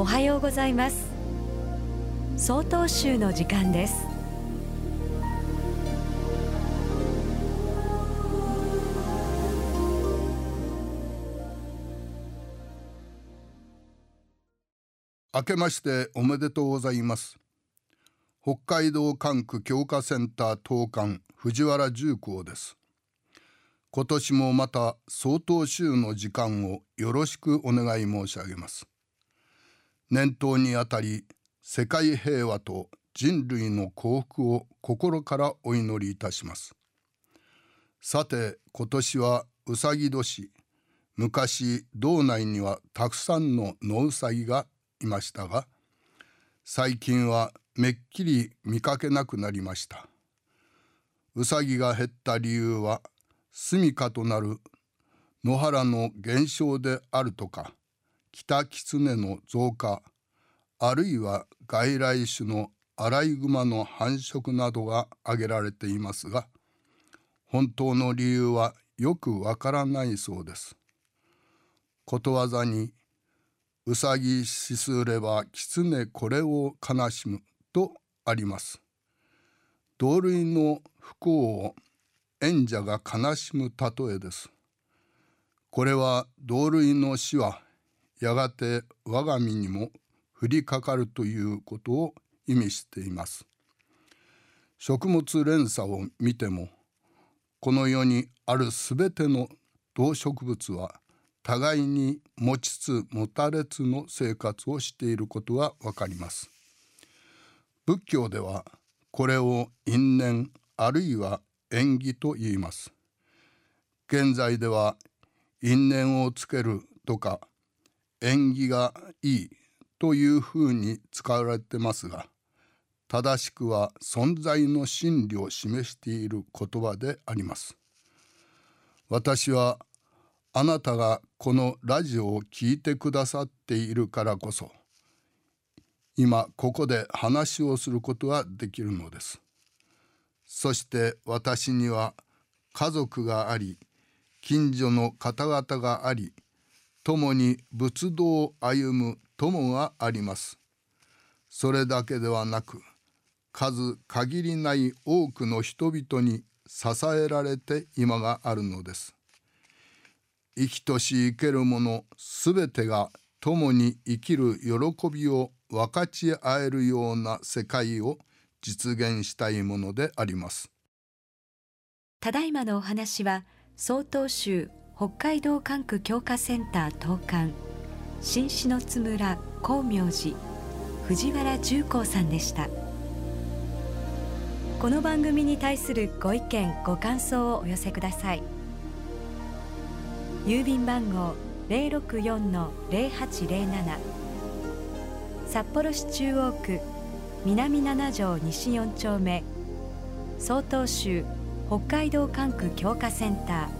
おはようございます。総統集の時間です。明けましておめでとうございます。北海道管区強化センター当館藤原重工です。今年もまた総統集の時間をよろしくお願い申し上げます。念頭にあたり世界平和と人類の幸福を心からお祈りいたします。さて今年はうさぎ年。昔道内にはたくさんの野うさぎがいましたが最近はめっきり見かけなくなりました。うさぎが減った理由は住処となる野原の減少であるとか。北狐の増加あるいは外来種のアライグマの繁殖などが挙げられていますが本当の理由はよくわからないそうです。ことわざにうさぎしすれば狐これを悲しむとあります同類の不幸を縁者が悲しむ例えですこれは同類の死はやがて我が身にも降りかかるということを意味しています。食物連鎖を見てもこの世にあるすべての動植物は互いに持ちつ持たれつの生活をしていることがわかります。仏教ではこれを因縁あるいは縁起と言います。現在では因縁をつけるとか縁起がいいというふうに使われてますが正しくは存在の真理を示している言葉であります。私はあなたがこのラジオを聴いてくださっているからこそ今ここで話をすることができるのです。そして私には家族があり近所の方々があり共に仏道を歩む友があります。それだけではなく数限りない多くの人々に支えられて今があるのです。生きとし生けるものすべてが共に生きる喜びを分かち合えるような世界を実現したいものであります。ただいまのお話は曹洞宗北海道管区強化センター東館新篠津村光明寺藤原重光さんでした。この番組に対するご意見ご感想をお寄せください。郵便番号064-0807札幌市中央区南七条西4丁目曹洞州北海道管区強化センター。